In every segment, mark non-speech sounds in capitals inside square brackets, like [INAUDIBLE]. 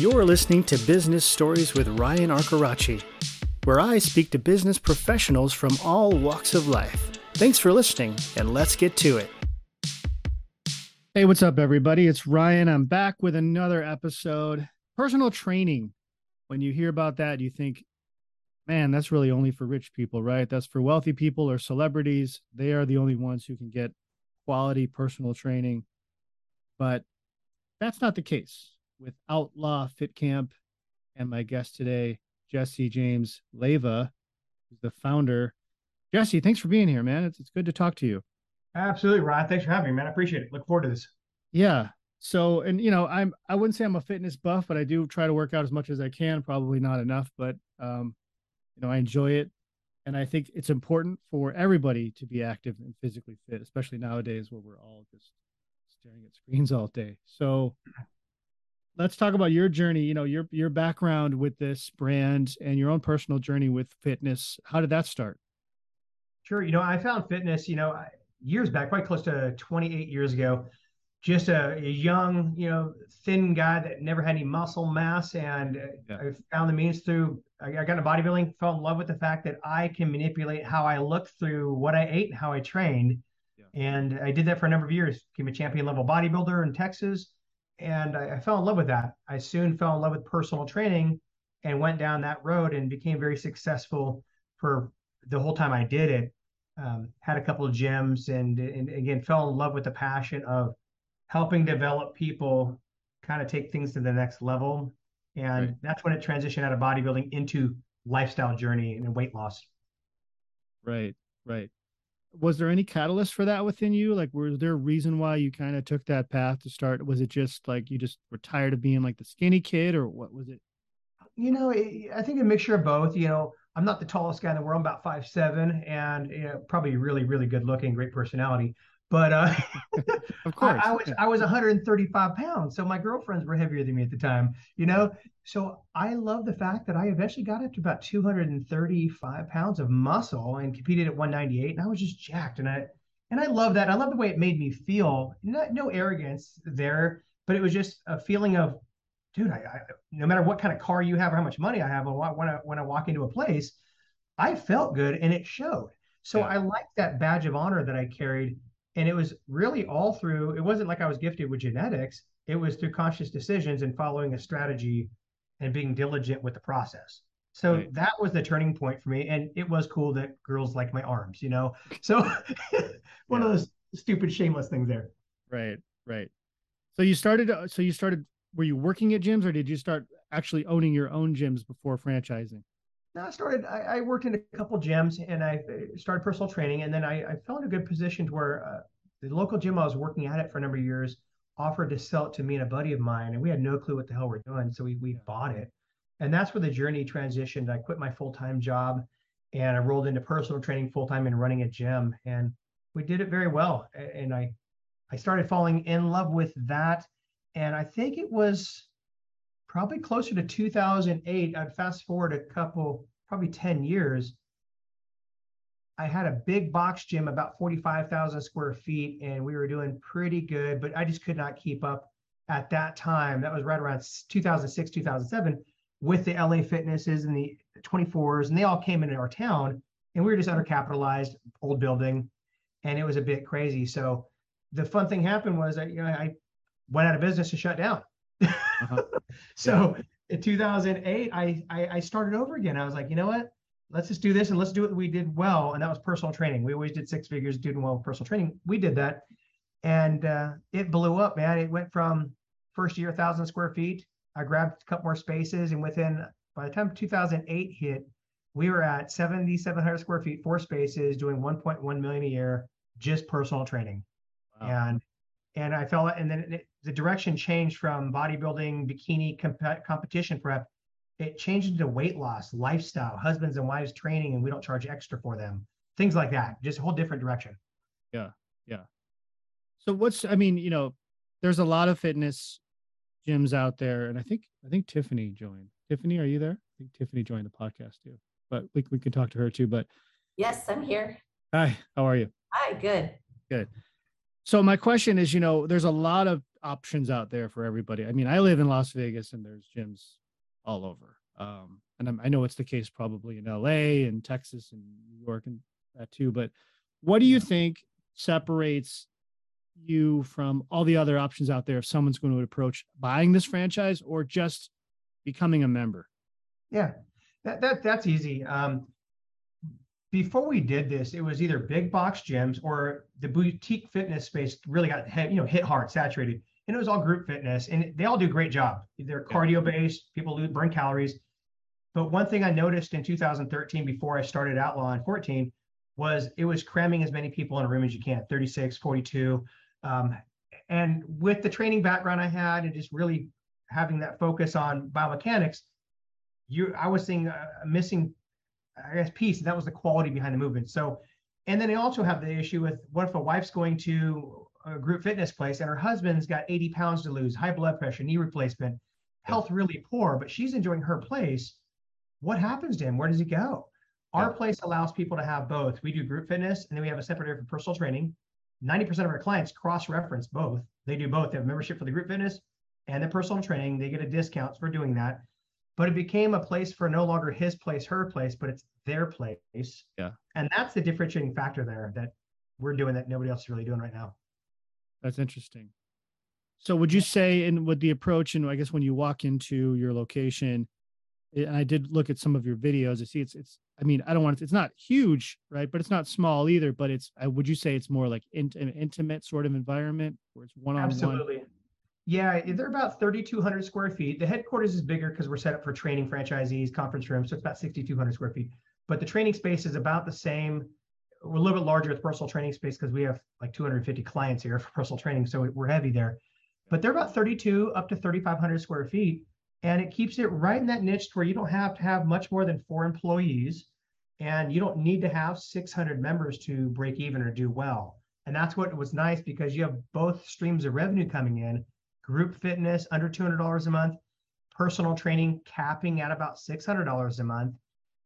You're listening to Business Stories with Ryan Arcaracci, where I speak to business professionals from all walks of life. Thanks for listening, and let's get to it. Hey, what's up, everybody? It's Ryan. I'm back with another episode. Personal training. When you hear about that, you think, man, that's really only for rich people, right? That's for wealthy people or celebrities. They are the only ones who can get quality personal training. But that's not the case with Outlaw Fit Camp and my guest today, Jesse James Leyva, who's the founder. Jesse, thanks for being here, man. It's, it's good to talk to you. Absolutely, Ryan. Thanks for having me, man. I appreciate it. Look forward to this. Yeah. So, and you know, I'm I wouldn't say I'm a fitness buff, but I do try to work out as much as I can. Probably not enough, but um, you know, I enjoy it, and I think it's important for everybody to be active and physically fit, especially nowadays where we're all just staring at screens all day. So, let's talk about your journey you know your your background with this brand and your own personal journey with fitness. How did that start? Sure. You know i found fitness you know years back quite close to 28 years ago. Just a, a young you know thin guy that never had any muscle mass. And uh, yeah. i found the means through I, got into bodybuilding fell in love with the fact that i can manipulate how i look through what i ate and how i trained. Yeah. and i did that for a number of years. Became a champion level bodybuilder in texas and I, I, fell in love with that. I soon fell in love with personal training and went down that road and became very successful for the whole time I did it. Um, had a couple of gyms and, and again fell in love with the passion of helping develop people kind of take things to the next level. And right. that's when it transitioned out of bodybuilding into lifestyle journey and weight loss. Right, right was there any catalyst for that within you? Like was there a reason why you kind of took that path to start? Was it just like you just were tired of being like the skinny kid or what was it? You know i think a mixture of both you know. I'm not the tallest guy in the world i'm about five seven and you know, probably really really good looking great personality but uh, [LAUGHS] [LAUGHS] of course, I, I, was I was 135 pounds, so my girlfriends were heavier than me at the time. You know, so I love the fact that I eventually got up to about 235 pounds of muscle and competed at 198, and I was just jacked. And I and I love that. I love the way it made me feel. Not, no arrogance there, but it was just a feeling of, dude, I, I no matter what kind of car you have or how much money I have, when I when I walk into a place, I felt good and it showed. So yeah. I like that badge of honor that I carried and it was really all through, it wasn't like I was gifted with genetics. It was through conscious decisions and following a strategy and being diligent with the process. So right. that was the turning point for me. And it was cool that girls like my arms, you know? So [LAUGHS] one yeah. of those stupid, shameless things there. Right, right. So you started, uh, so you started, were you working at gyms or did you start actually owning your own gyms before franchising? I started. I, I, worked in a couple gyms, and I uh, started personal training, and then I, I fell in a good position to where uh, the local gym I was working at it for a number of years offered to sell it to me and a buddy of mine, and we had no clue what the hell we're doing, so we we bought it, and that's where the journey transitioned. I quit my full time job, and I rolled into personal training full time and running a gym, and we did it very well, and I I started falling in love with that, and I think it was probably closer to 2008. I'd fast forward a couple, probably 10 years. I had a big box gym, about 45,000 square feet, and we were doing pretty good, but I just could not keep up at that time. That was right around 2006, 2007, with the LA Fitnesses and the 24s, and they all came into our town, and we were just undercapitalized, old building, and it was a bit crazy. So the fun thing happened was I, you know, I went out of business and shut down. Uh-huh. [LAUGHS] so in 2008, I, I, I started over again. I was like, you know what? Let's just do this and let's do what we did well. And that was personal training. We always did six figures doing well with personal training. We did that, and uh, it blew up, man. It went from first year, thousand square feet. I grabbed a couple more spaces, and within by the time 2008 hit, we were at 7,700 square feet, four spaces, doing 1.1 million a year, just personal training. Wow. And and I felt, and then it, the direction changed from bodybuilding, bikini comp- competition prep. It changed into weight loss, lifestyle, husbands and wives training, and we don't charge extra for them. Things like that, just a whole different direction. Yeah, yeah. So what's, I mean, you know, there's a lot of fitness gyms out there, and I think I think Tiffany joined. Tiffany, are you there? I think Tiffany joined the podcast too, but we we can talk to her too. But yes, I'm here. Hi, how are you? Hi, good. Good. So my question is, you know, there's a lot of options out there for everybody. I mean, I live in Las Vegas and there's gyms all over. Um, and I'm, i know it's the case probably in LA and Texas and New York and that too. But what do you think separates you from all the other options out there if someone's going to approach buying this franchise or just becoming a member? Yeah, that, that that's easy. Um, before we did this, it was either big box gyms or the boutique fitness space really got you know hit hard, saturated, and it was all group fitness, and they all do a great job. They're cardio based, people burn calories. But one thing I noticed in 2013, before I started Outlaw in 14, was it was cramming as many people in a room as you can, 36, 42. Um, and with the training background I had, and just really having that focus on biomechanics, you I was seeing a missing I guess piece, and that was the quality behind the movement. So, and then I also have the issue with what if a wife's going to a group fitness place and her husband's got 80 pounds to lose, high blood pressure, knee replacement, health really poor, but she's enjoying her place. What happens to him? Where does he go? Our place allows people to have both. We do group fitness and then we have a separate area for personal training. 90% of our clients cross reference both. They do both. They have membership for the group fitness and the personal training. They get a discount for doing that but it became a place for no longer his place, her place, but it's their place. Yeah. And that's the differentiating factor there that we're doing that nobody else is really doing right now. That's interesting. So would you say in with the approach and I guess when you walk into your location, eh, and I did look at some of your videos, I see it's it's I mean, I don't want to, it's not huge, right? But it's not small either, but it's I would you say it's more like in, an intimate sort of environment where it's one on one? Absolutely. Yeah, they're about 3,200 square feet. The headquarters is bigger because we're set up for training franchisees, conference rooms, so it's about 6,200 square feet. But the training space is about the same. We're a little bit larger with personal training space because we have like 250 clients here for personal training, so we're heavy there. But they're about 32 up to 3,500 square feet, and it keeps it right in that niche where you don't have to have much more than four employees, and you don't need to have 600 members to break even or do well. And that's what was nice because you have both streams of revenue coming in group fitness under $200 a month, personal training capping at about $600 a month.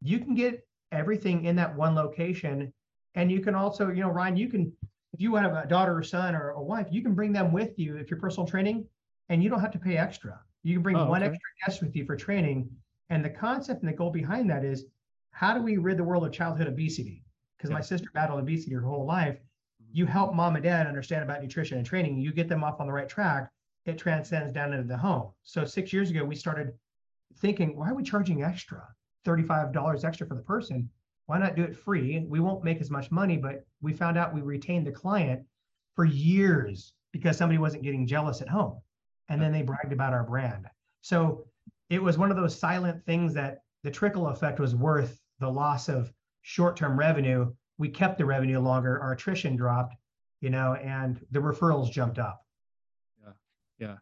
You can get everything in that one location. And you can also, you know, Ryan, you can, if you have a daughter or son or a wife, you can bring them with you if you're personal training and you don't have to pay extra. You can bring oh, one okay. extra guest with you for training. And the concept and the goal behind that is how do we rid the world of childhood obesity? Because yeah. my sister battled obesity her whole life. Mm-hmm. You help mom and dad understand about nutrition and training, you get them off on the right track it transcends down into the home. So six years ago, we started thinking, why are we charging extra? $35 extra for the person. Why not do it free? We won't make as much money, but we found out we retained the client for years because somebody wasn't getting jealous at home. And then they bragged about our brand. So it was one of those silent things that the trickle effect was worth the loss of short term revenue. We kept the revenue longer, our attrition dropped, you know, and the referrals jumped up. Yeah. Yeah.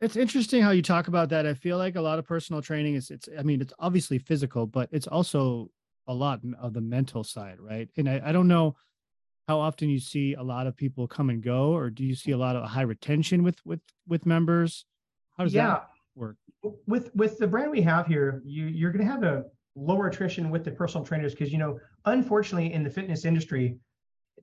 It's interesting how you talk about that. I feel like a lot of personal training is it's I mean, it's obviously physical, but it's also a lot of the mental side, right? And I, I don't know how often you see a lot of people come and go, or do you see a lot of high retention with with with members? How does yeah. that work? With with the brand we have here, you you're gonna have a lower attrition with the personal trainers because you know, unfortunately in the fitness industry,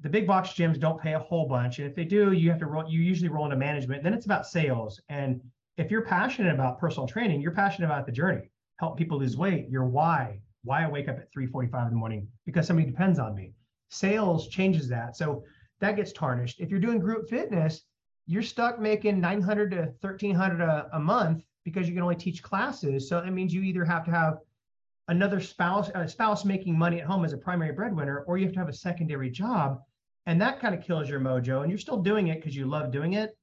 the big box gyms don't pay a whole bunch. And if they do, you have to roll, you usually roll into management. Then it's about sales. And if you're passionate about personal training, you're passionate about the journey, help people lose weight, your why, why I wake up at 3:45 in the morning because somebody depends on me. Sales changes that. So that gets tarnished. If you're doing group fitness, you're stuck making 900 to 1300 a, a month because you can only teach classes. So that means you either have to have another spouse, a spouse making money at home as a primary breadwinner, or you have to have a secondary job. And that kind of kills your mojo. And you're still doing it because you love doing it,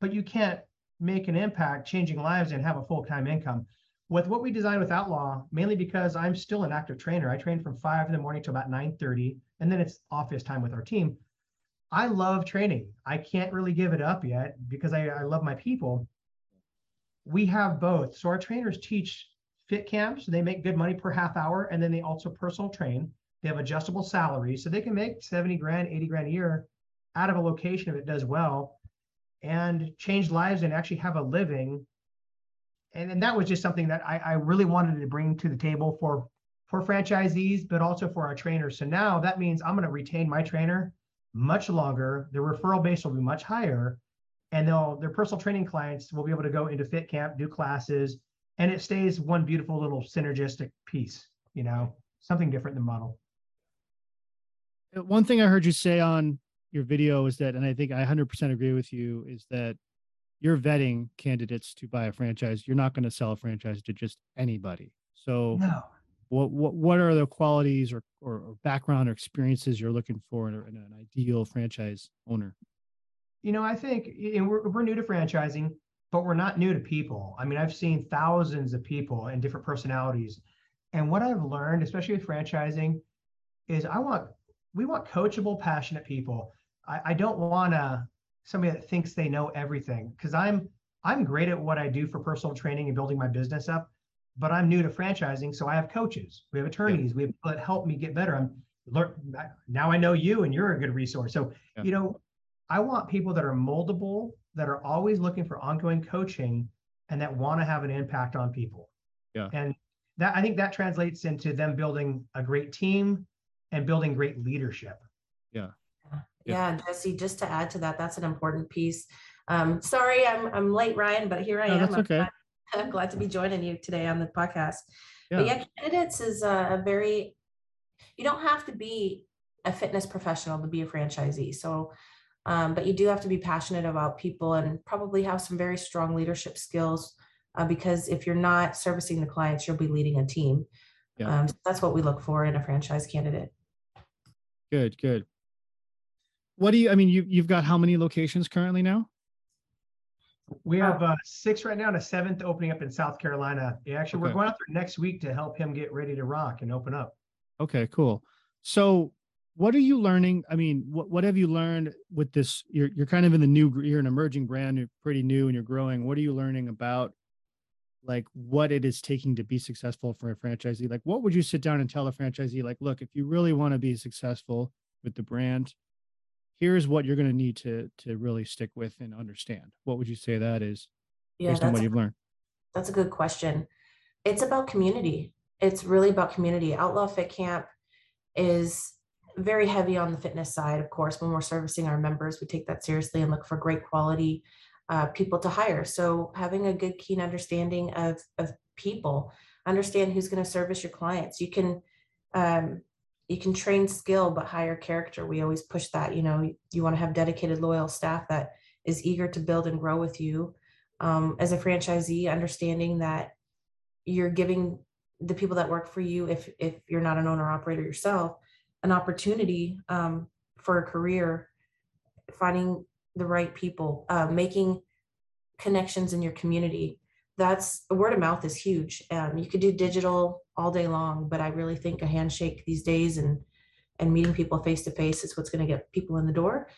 but you can't make an impact changing lives and have a full-time income. With what we designed with Outlaw, mainly because I'm still an active trainer. I train from five in the morning to about 9:30, and then it's office time with our team. I love training. I can't really give it up yet because I, I love my people. We have both. So our trainers teach fit camps. They make good money per half hour, and then they also personal train. They have adjustable salaries, so they can make 70 grand, 80 grand a year out of a location if it does well, and change lives and actually have a living. And, and that was just something that I, I really wanted to bring to the table for for franchisees, but also for our trainers. So now that means I'm going to retain my trainer much longer. The referral base will be much higher, and they'll their personal training clients will be able to go into fit camp do classes and it stays one beautiful little synergistic piece you know something different than model uh, one thing i heard you say on your video is that and i think i 100% agree with you is that you're vetting candidates to buy a franchise you're not going to sell a franchise to just anybody so no. what, what what are the qualities or, or, or background or experiences you're looking for in, a, in an ideal franchise owner you know, I think we're, we're new to franchising, but we're not new to people. I mean, I've seen thousands of people and different personalities. And what I've learned, especially with franchising, is I want, we want coachable, passionate people. I, I don't want to somebody that thinks they know everything because I'm, I'm great at what I do for personal training and building my business up, but I'm new to franchising. So I have coaches, we have attorneys, yeah. we have people that help me get better. I'm learn now I know you and you're a good resource. So, yeah. you know, I want people that are moldable, that are always looking for ongoing coaching, and that want to have an impact on people. Yeah. And that I think that translates into them building a great team and building great leadership. Yeah. Yeah, yeah Jesse, just to add to that, that's an important piece. Um, sorry, I'm I'm late, Ryan, but here I no, am. That's okay. Glad, I'm [LAUGHS] glad to be joining you today on the podcast. Yeah. But yeah, candidates is a, a very you don't have to be a fitness professional to be a franchisee. So um, but you do have to be passionate about people and probably have some very strong leadership skills uh, because if you're not servicing the clients, you'll be leading a team. Yeah. Um, so that's what we look for in a franchise candidate. Good, good. What do you, I mean, you, you've got how many locations currently now? We have uh, six right now and a seventh opening up in South Carolina. Yeah, actually, okay. we're going out there next week to help him get ready to rock and open up. Okay, cool. So what are you learning? I mean, what, what have you learned with this? You're, you're kind of in the new, you're an emerging brand, you're pretty new and you're growing. What are you learning about like what it is taking to be successful for a franchisee? Like, what would you sit down and tell a franchisee? Like, look, if you really want to be successful with the brand, here's what you're going to need to, to really stick with and understand. What would you say that is yeah, based on what you've learned? That's a good question. It's about community. It's really about community. Outlaw Fit Camp is very heavy on the fitness side, of course. When we're servicing our members, we take that seriously and look for great quality uh, people to hire. So having a good, keen understanding of of people, understand who's going to service your clients. You can um, you can train skill, but hire character. We always push that. You know, you want to have dedicated, loyal staff that is eager to build and grow with you. Um, as a franchisee, understanding that you're giving the people that work for you, if if you're not an owner operator yourself, an opportunity um, for a career, finding the right people, uh, making connections in your community. That's word of mouth is huge. Um, you could do digital all day long, but I really think a handshake these days and and meeting people face to face is what's going to get people in the door.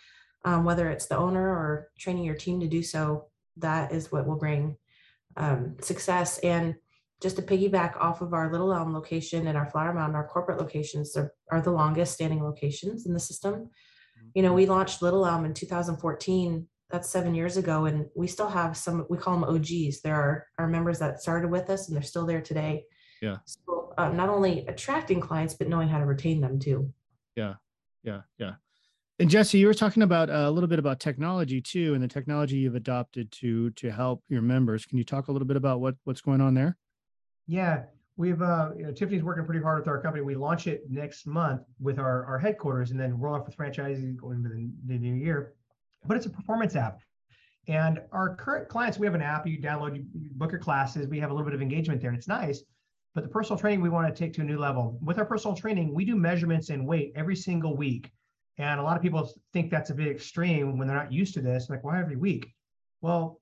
Um, whether it's the owner or training your team to do so, that is what will bring um, success. And just to piggyback off of our Little Elm location and our Flower Mound, our corporate locations are, are the longest standing locations in the system. You know, we launched Little Elm in 2014. That's seven years ago, and we still have some. We call them OGs. There are our members that started with us, and they're still there today. Yeah. So uh, not only attracting clients, but knowing how to retain them too. Yeah, yeah, yeah. And Jesse, you were talking about uh, a little bit about technology too, and the technology you've adopted to to help your members. Can you talk a little bit about what what's going on there? Yeah, we've uh, you know, Tiffany's working pretty hard with our company. We launch it next month with our, our headquarters, and then roll off with franchising going into the, the new year. But it's a performance app, and our current clients, we have an app you download, you book your classes. We have a little bit of engagement there, and it's nice. But the personal training we want to take to a new level. With our personal training, we do measurements in weight every single week. And a lot of people think that's a bit extreme when they're not used to this. Like, why every week? Well,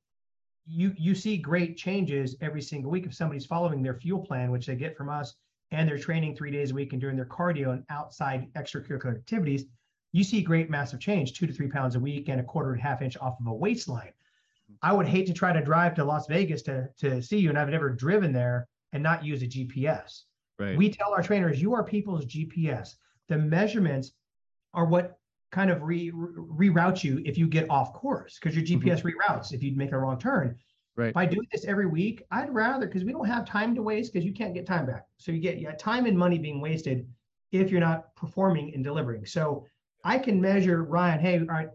you you see great changes every single week if somebody's following their fuel plan, which they get from us, and they're training three days a week and doing their cardio and outside extracurricular activities. You see great massive change, two to three pounds a week and a quarter and a half inch off of a waistline. I would hate to try to drive to Las Vegas to to see you, and I've never driven there and not use a GPS. Right. We tell our trainers, you are people's GPS. The measurements are what kind of re, reroute you if you get off course because your GPS mm-hmm. reroutes if you make a wrong turn. Right. By doing this every week, I'd rather because we don't have time to waste because you can't get time back. So you get yeah, time and money being wasted if you're not performing and delivering. So I can measure Ryan, hey, all right,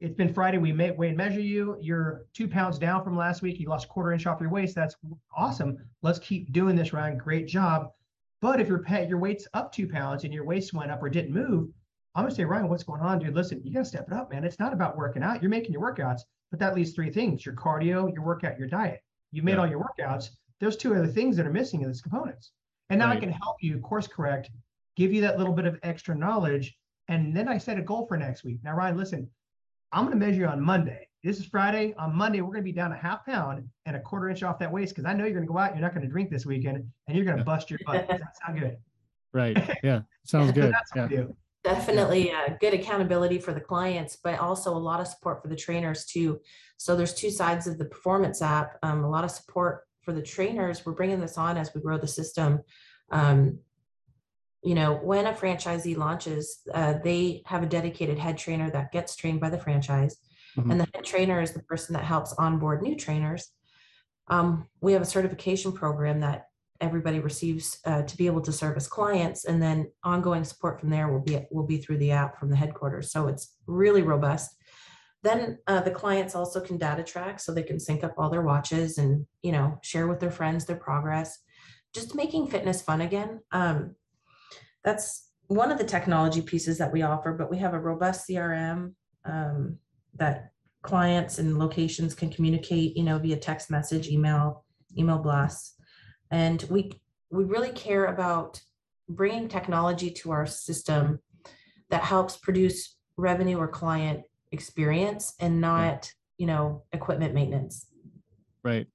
it's been Friday. We may weigh and measure you. You're two pounds down from last week. You lost a quarter inch off your waist. That's awesome. Let's keep doing this, Ryan. Great job. But if your pet your weight's up two pounds and your waist went up or didn't move, I'm gonna say, Ryan, what's going on, dude? Listen, you gotta step it up, man. It's not about working out. You're making your workouts, but that leaves three things: your cardio, your workout, your diet. You've made Yeah. all your workouts. There's two other things that are missing in these components. And now I can help you course correct, give you that little bit of extra knowledge, and then I set a goal for next week. Now, Ryan, listen, I'm going to measure you on Monday. This is Friday. On Monday, we're going to be down a half pound and a quarter inch off that waist because I know you're going to go out. You're not going to drink this weekend, and you're going to Yeah. bust your butt. Does that sound good? Right. [LAUGHS] Yeah. Sounds So good. that's what Yeah. we do. Definitely uh, good accountability for the clients, but also a lot of support for the trainers too. So there's two sides of the performance app. Um, a lot of support for the trainers. We're bringing this on as we grow the system. Um, you know, when a franchisee launches, uh, they have a dedicated head trainer that gets trained by the franchise, Mhm. and the head trainer is the person that helps onboard new trainers. Um, we have a certification program that everybody receives uh, to be able to service clients and then ongoing support from there will be will be through the app from the headquarters so it's really robust then uh, the clients also can data track so they can sync up all their watches and you know share with their friends their progress just making fitness fun again um, that's one of the technology pieces that we offer but we have a robust crm um, that clients and locations can communicate you know via text message email email blasts. And we we really care about bringing technology to our system that helps produce revenue or client experience and not you know equipment maintenance. Right.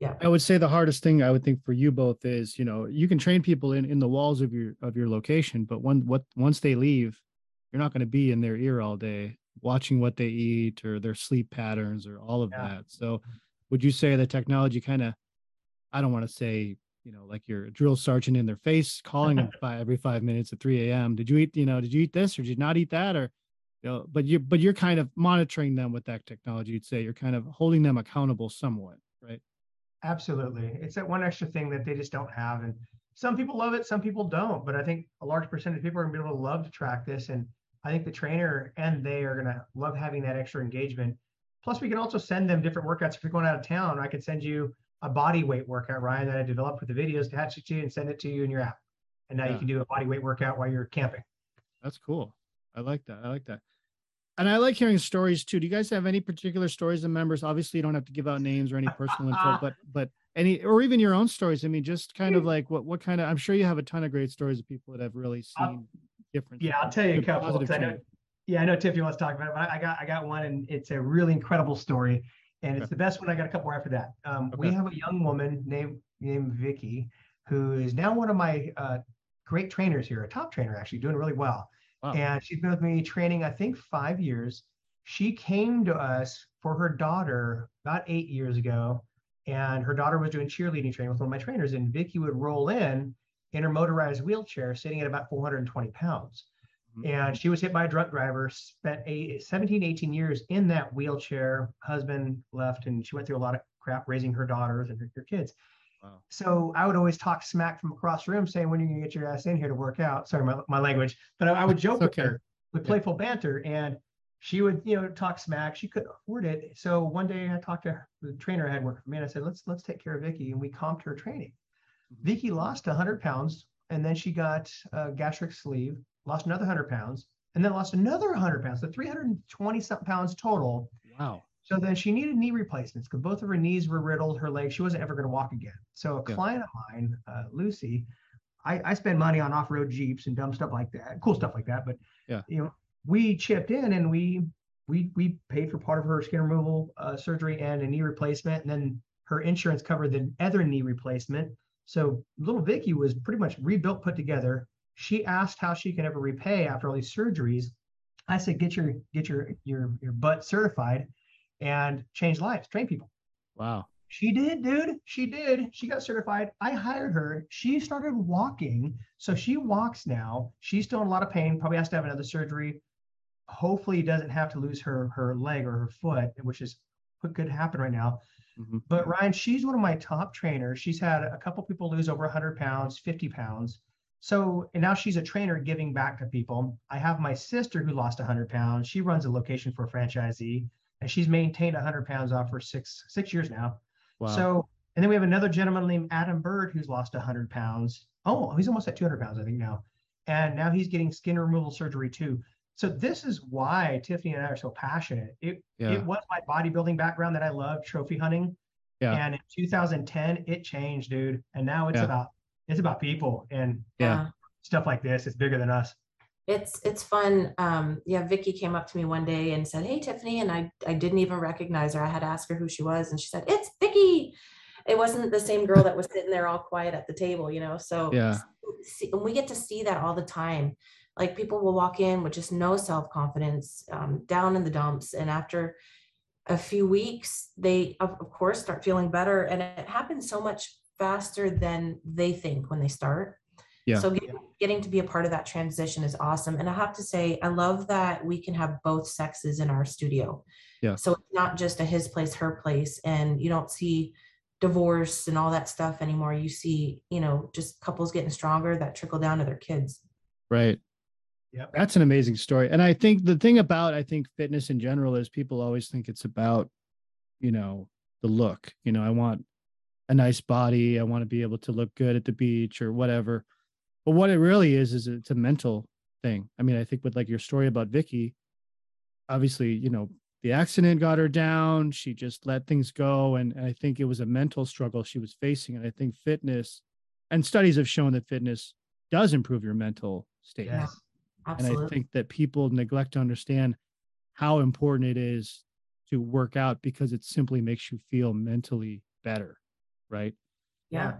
Yeah. I would say the hardest thing I would think for you both is, you know, you can train people in, in the walls of your of your location, but when what once they leave, you're not going to be in their ear all day watching what they eat or their sleep patterns or all of Yeah. that. So would you say the technology kind of I don't want to say, you know, like your drill sergeant in their face calling them [LAUGHS] by every five minutes at 3 a.m. Did you eat, you know, did you eat this or did you not eat that? Or you know, but you're but you're kind of monitoring them with that technology. You'd say you're kind of holding them accountable somewhat, right? Absolutely. It's that one extra thing that they just don't have. And some people love it, some people don't. But I think a large percentage of people are going to be able to love to track this. And I think the trainer and they are going to love having that extra engagement. Plus, we can also send them different workouts. If you're going out of town, I could send you a body weight workout, Ryan, that I developed with the videos, attach it to you and send it to you in your app. And now Yeah. you can do a body weight workout while you're camping. That's cool. I like that. I like that. And I like hearing stories too. Do you guys have any particular stories of members? Obviously, you don't have to give out names or any personal [LAUGHS] info, but but any or even your own stories. I mean, just kind of like what what kind of I'm sure you have a ton of great stories of people that have really I'll- seen difference. Yeah, I'll tell you a couple. I know, yeah, I know Tiffany wants to talk about it, but I got I got one, and it's a really incredible story, and it's Okay. the best one. I got a couple more after that. Um, We have a young woman named named Vicky, who is now one of my uh, great trainers here, a top trainer actually, doing really well. Wow. And she's been with me training, I think, five years. She came to us for her daughter about eight years ago, and her daughter was doing cheerleading training with one of my trainers, and Vicky would roll in in her motorized wheelchair, sitting at about 420 pounds. Mhm. And she was hit by a drunk driver, spent a 17, 18 years in that wheelchair. Husband left, and she went through a lot of crap raising her daughters and her, her kids. Wow. So I would always talk smack from across the room, saying, "When are you gonna get your ass in here to work out?" Sorry, my, my language, but I, I would [LAUGHS] joke with her with Yeah. playful banter, and she would, you know, talk smack. She couldn't afford it, so one day I talked to her, the trainer I had working for me, and I said, "Let's let's take care of Vicky," and we comped her training. Mhm. Vicky lost 100 pounds, and then she got a gastric sleeve, lost another 100 pounds, and then lost another 100 pounds, so 320 something pounds total. Wow. So then she needed knee replacements because both of her knees were riddled, her legs, she wasn't ever going to walk again. So a Yeah. client of mine, uh, Lucy, I, I spend money on off-road Jeeps and dumb stuff like that, cool stuff like that. But Yeah. you know, we chipped in and we we we paid for part of her skin removal uh, surgery and a knee replacement, and then her insurance covered the other knee replacement. So little Vicky was pretty much rebuilt, put together. She asked how she can ever repay after all these surgeries. I said, get your get your your your butt certified and change lives, train people. Wow. She did, dude. She did. She got certified. I hired her. She started walking. So she walks now. She's still in a lot of pain, probably has to have another surgery. Hopefully doesn't have to lose her her leg or her foot, which is what could happen right now. Mhm. But Ryan, she's one of my top trainers. She's had a couple people lose over 100 pounds, 50 pounds. So, and now she's a trainer giving back to people. I have my sister who lost 100 pounds. She runs a location for a franchisee, and she's maintained 100 pounds off for six six years now. Wow. So, and then we have another gentleman named Adam Bird who's lost 100 pounds. Oh, he's almost at 200 pounds, I think now, and now he's getting skin removal surgery too. So this is why Tiffany and I are so passionate. It yeah. it was my bodybuilding background that I loved, trophy hunting. Yeah. And in 2010, it changed, dude. And now it's yeah. about it's about people and yeah stuff like this. It's bigger than us. It's it's fun. Um, yeah, Vicky came up to me one day and said, "Hey, Tiffany," and I I didn't even recognize her. I had to ask her who she was, and she said, "It's Vicky." It wasn't the same girl that was sitting there all quiet at the table, you know. So yeah, see, we get to see that all the time. Like people will walk in with just no self confidence, um, down in the dumps, and after a few weeks, they of, of course start feeling better, and it happens so much faster than they think when they start. Yeah. So getting, getting, to be a part of that transition is awesome. And I have to say, I love that we can have both sexes in our studio. Yeah. So it's not just a his place, her place, and you don't see divorce and all that stuff anymore. You see, you know, just couples getting stronger that trickle down to their kids. Right. Yeah. That's an amazing story. And I think the thing about I think fitness in general is people always think it's about, you know, the look. You know, I want a nice body. I want to be able to look good at the beach or whatever. But what it really is is it's a mental thing. I mean, I think with like your story about Vicky, obviously, you know, the accident got her down. She just let things go. And, and I think it was a mental struggle she was facing. And I think fitness and studies have shown that fitness does improve your mental state. Yes, and I think that people neglect to understand how important it is to work out because it simply makes you feel mentally better right? Yeah.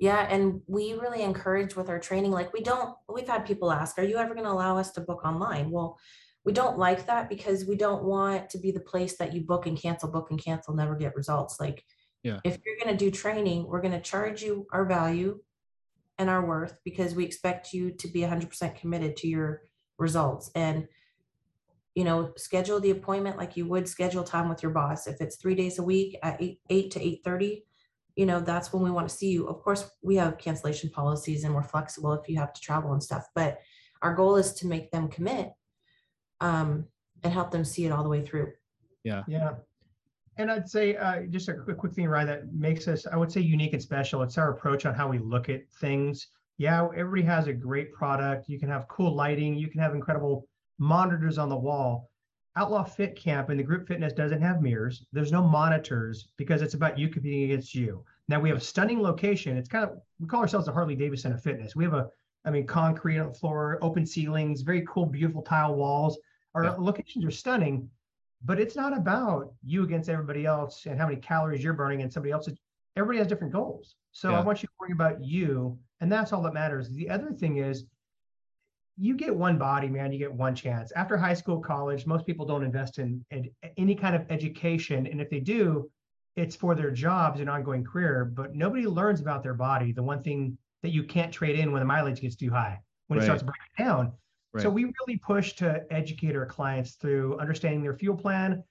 Yeah. And we really encourage with our training, like we don't, we've had people ask, are you ever going to allow us to book online? Well, we don't like that because we don't want to be the place that you book and cancel, book and cancel, never get results. Like, yeah. if you're going to do training, we're going to charge you our value and our worth because we expect you to be 100% committed to your results. And you know schedule the appointment like you would schedule time with your boss if it's three days a week at 8, 8 to 8 30 you know that's when we want to see you. Of course we have cancellation policies and we're flexible if you have to travel and stuff but our goal is to make them commit um, and help them see it all the way through. Yeah. Yeah. And i'd say uh, just a quick, quick thing ryan that makes us i would say unique and special. It's our approach on how we look at things. Yeah everybody has a great product. You can have cool lighting. You can have incredible monitors on the wall Outlaw Fit Camp and the group fitness doesn't have mirrors. There's no monitors because it's about you competing against you. Now we have a stunning location. It's kind of we call ourselves the Harley Davidson of fitness. We have a, I mean, concrete on the floor, open ceilings, very cool, beautiful tile walls. Our yeah. locations are stunning, but it's not about you against everybody else and how many calories you're burning and somebody else. Everybody has different goals. So yeah. I want you to worry about you, and that's all that matters. The other thing is you get one body, man. You get one chance. After high school, college, most people don't invest in, in any kind of education, and if they do, it's for their jobs and ongoing career. But nobody learns about their body. The one thing that you can't trade in when the mileage gets too high, when right. it starts breaking down. Right. So we really push to educate our clients through understanding their fuel plan,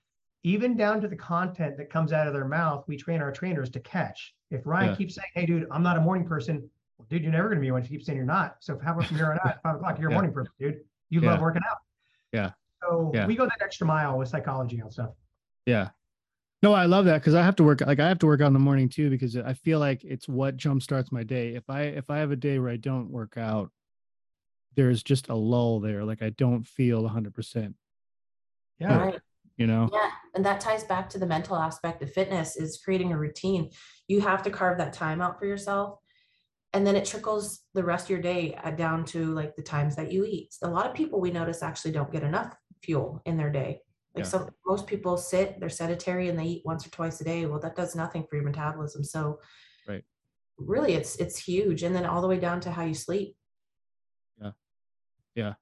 even down to the content that comes out of their mouth. We train our trainers to catch. If Ryan yeah. keeps saying, "Hey, dude, I'm not a morning person," dude, you're never going to be one. You keep saying you're not. So how about from here on out, [LAUGHS] five o'clock, you're a morning person, dude. You yeah. love working out. Yeah. So yeah. we go that extra mile with psychology and stuff. Yeah. No, I love that because I have to work like I have to work out in the morning too because I feel like it's what jump starts my day. If I if I have a day where I don't work out, there's just a lull there. Like I don't feel 100%. Yeah. Right. You know. Yeah, and that ties back to the mental aspect of fitness is creating a routine. You have to carve that time out for yourself and then it trickles the rest of your day uh, down to like the times that you eat. A lot of people we notice actually don't get enough fuel in their day. Like yeah. so most people sit, they're sedentary and they eat once or twice a day. Well, that does nothing for your metabolism. So right. really it's it's huge. And then all the way down to how you sleep. Yeah. Yeah.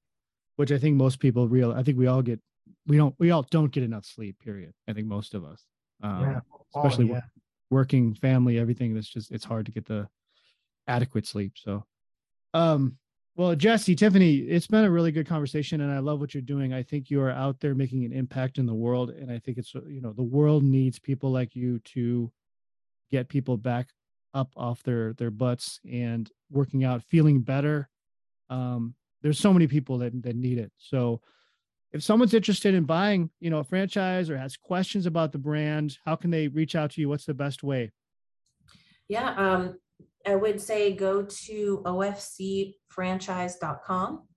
Which I think most people real I think we all get we don't we all don't get enough sleep, period. I think most of us. Um, yeah. especially oh, yeah. working family, everything that's just it's hard to get the adequate sleep. So, um, well, Jesse, Tiffany, it's been a really good conversation, and I love what you're doing. I think you are out there making an impact in the world, and I think it's you know the world needs people like you to get people back up off their their butts and working out, feeling better, Um, there's so many people that that need it. So if someone's interested in buying, you know, a franchise or has questions about the brand, how can they reach out to you? What's the best way? Yeah, um, I would say go to ofcfranchise.com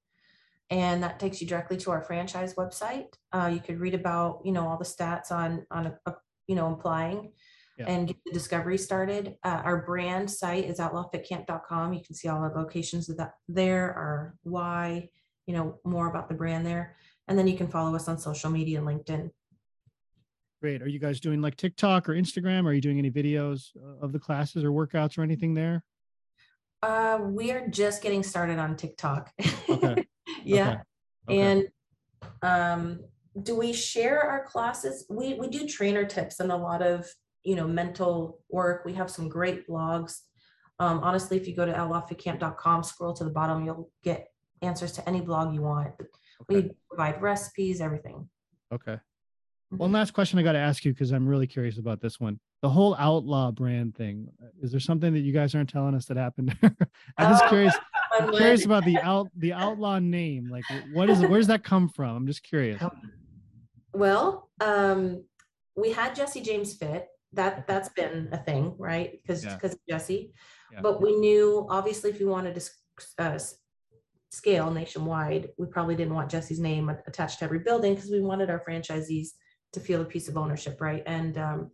and that takes you directly to our franchise website. Uh, you could read about, you know, all the stats on, on, a, a, you know, applying yeah. and get the discovery started. Uh, our brand site is outlawfitcamp.com. You can see all our locations of that there, our why, you know, more about the brand there. And then you can follow us on social media and LinkedIn. Great. Are you guys doing like TikTok or Instagram? Are you doing any videos of the classes or workouts or anything there? Uh, we are just getting started on TikTok. Okay. [LAUGHS] yeah. Okay. Okay. And um, do we share our classes? We we do trainer tips and a lot of you know mental work. We have some great blogs. Um, honestly, if you go to outlawfitcamp.com, scroll to the bottom, you'll get answers to any blog you want. Okay. We provide recipes, everything. Okay. One mm-hmm. last question I got to ask you because I'm really curious about this one. The whole outlaw brand thing. Is there something that you guys aren't telling us that happened? [LAUGHS] I'm just curious. [LAUGHS] I'm curious about the out the outlaw name. Like, what is where's that come from? I'm just curious. Well, um, we had Jesse James Fit. That that's been a thing, right? Because because yeah. Jesse. Yeah. But we knew obviously if we wanted to uh, scale nationwide, we probably didn't want Jesse's name attached to every building because we wanted our franchisees to feel a piece of ownership, right? And um,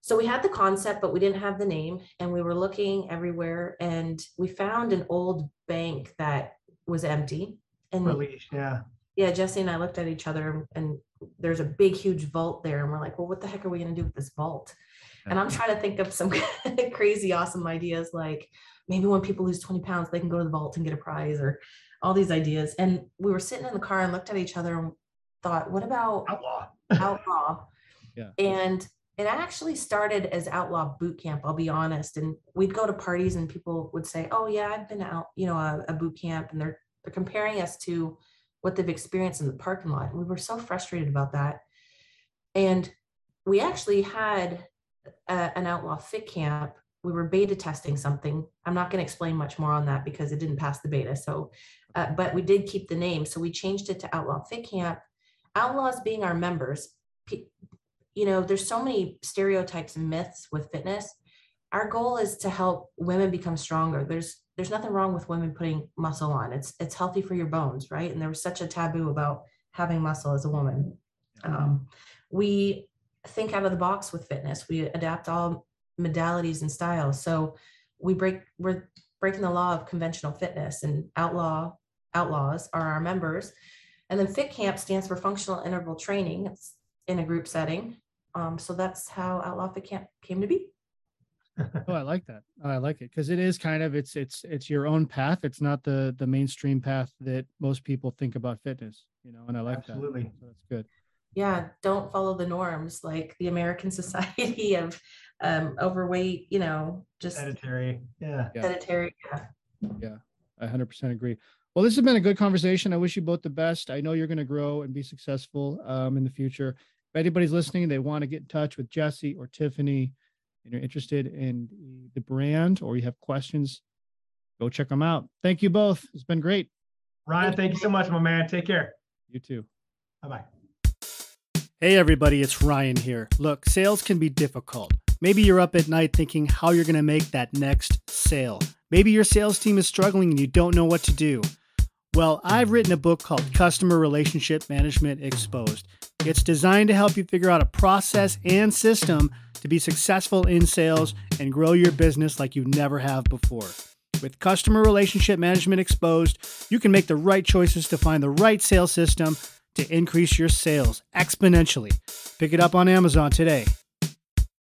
so we had the concept, but we didn't have the name, and we were looking everywhere, and we found an old bank that was empty. And Release, yeah, yeah, Jesse and I looked at each other, and there's a big, huge vault there, and we're like, well, what the heck are we going to do with this vault? And I'm trying to think of some [LAUGHS] crazy, awesome ideas, like maybe when people lose 20 pounds, they can go to the vault and get a prize, or all these ideas. And we were sitting in the car and looked at each other and thought, what about outlaw? Outlaw. yeah. And it actually started as outlaw boot camp, I'll be honest. And we'd go to parties and people would say, Oh yeah, I've been out, you know, a, a boot camp. And they're they're comparing us to what they've experienced in the parking lot. And we were so frustrated about that. And we actually had a, an outlaw fit camp. We were beta testing something. I'm not going to explain much more on that because it didn't pass the beta. So, uh, but we did keep the name. So we changed it to Outlaw Fit Camp outlaws being our members you know there's so many stereotypes and myths with fitness. Our goal is to help women become stronger. There's there's nothing wrong with women putting muscle on. It's it's healthy for your bones right? And there was such a taboo about having muscle as a woman. Um, we think out of the box with fitness. We adapt all modalities and styles. So we break we're breaking the law of conventional fitness and outlaw outlaws are our members and then Fit Camp stands for Functional Interval Training. It's in a group setting. Um, so that's how Outlaw Fit Camp came to be. [LAUGHS] oh, I like that. Oh, I like it because it is kind of it's it's it's your own path. It's not the the mainstream path that most people think about fitness. You know, and I like that. Absolutely. that. So that's good. Yeah, don't follow the norms like the American [LAUGHS] Society of um, overweight. You know, just sedentary. Yeah, sedentary. Yeah, yeah, I 100% agree. Well, this has been a good conversation. I wish you both the best. I know you're going to grow and be successful um, in the future. If anybody's listening, they want to get in touch with Jesse or Tiffany, and you're interested in the brand or you have questions, go check them out. Thank you both. It's been great. Ryan, thank you so much, my man. Take care. You too. Bye bye. Hey, everybody, it's Ryan here. Look, sales can be difficult. Maybe you're up at night thinking how you're going to make that next sale. Maybe your sales team is struggling and you don't know what to do. Well, I've written a book called Customer Relationship Management Exposed. It's designed to help you figure out a process and system to be successful in sales and grow your business like you never have before. With Customer Relationship Management Exposed, you can make the right choices to find the right sales system to increase your sales exponentially. Pick it up on Amazon today.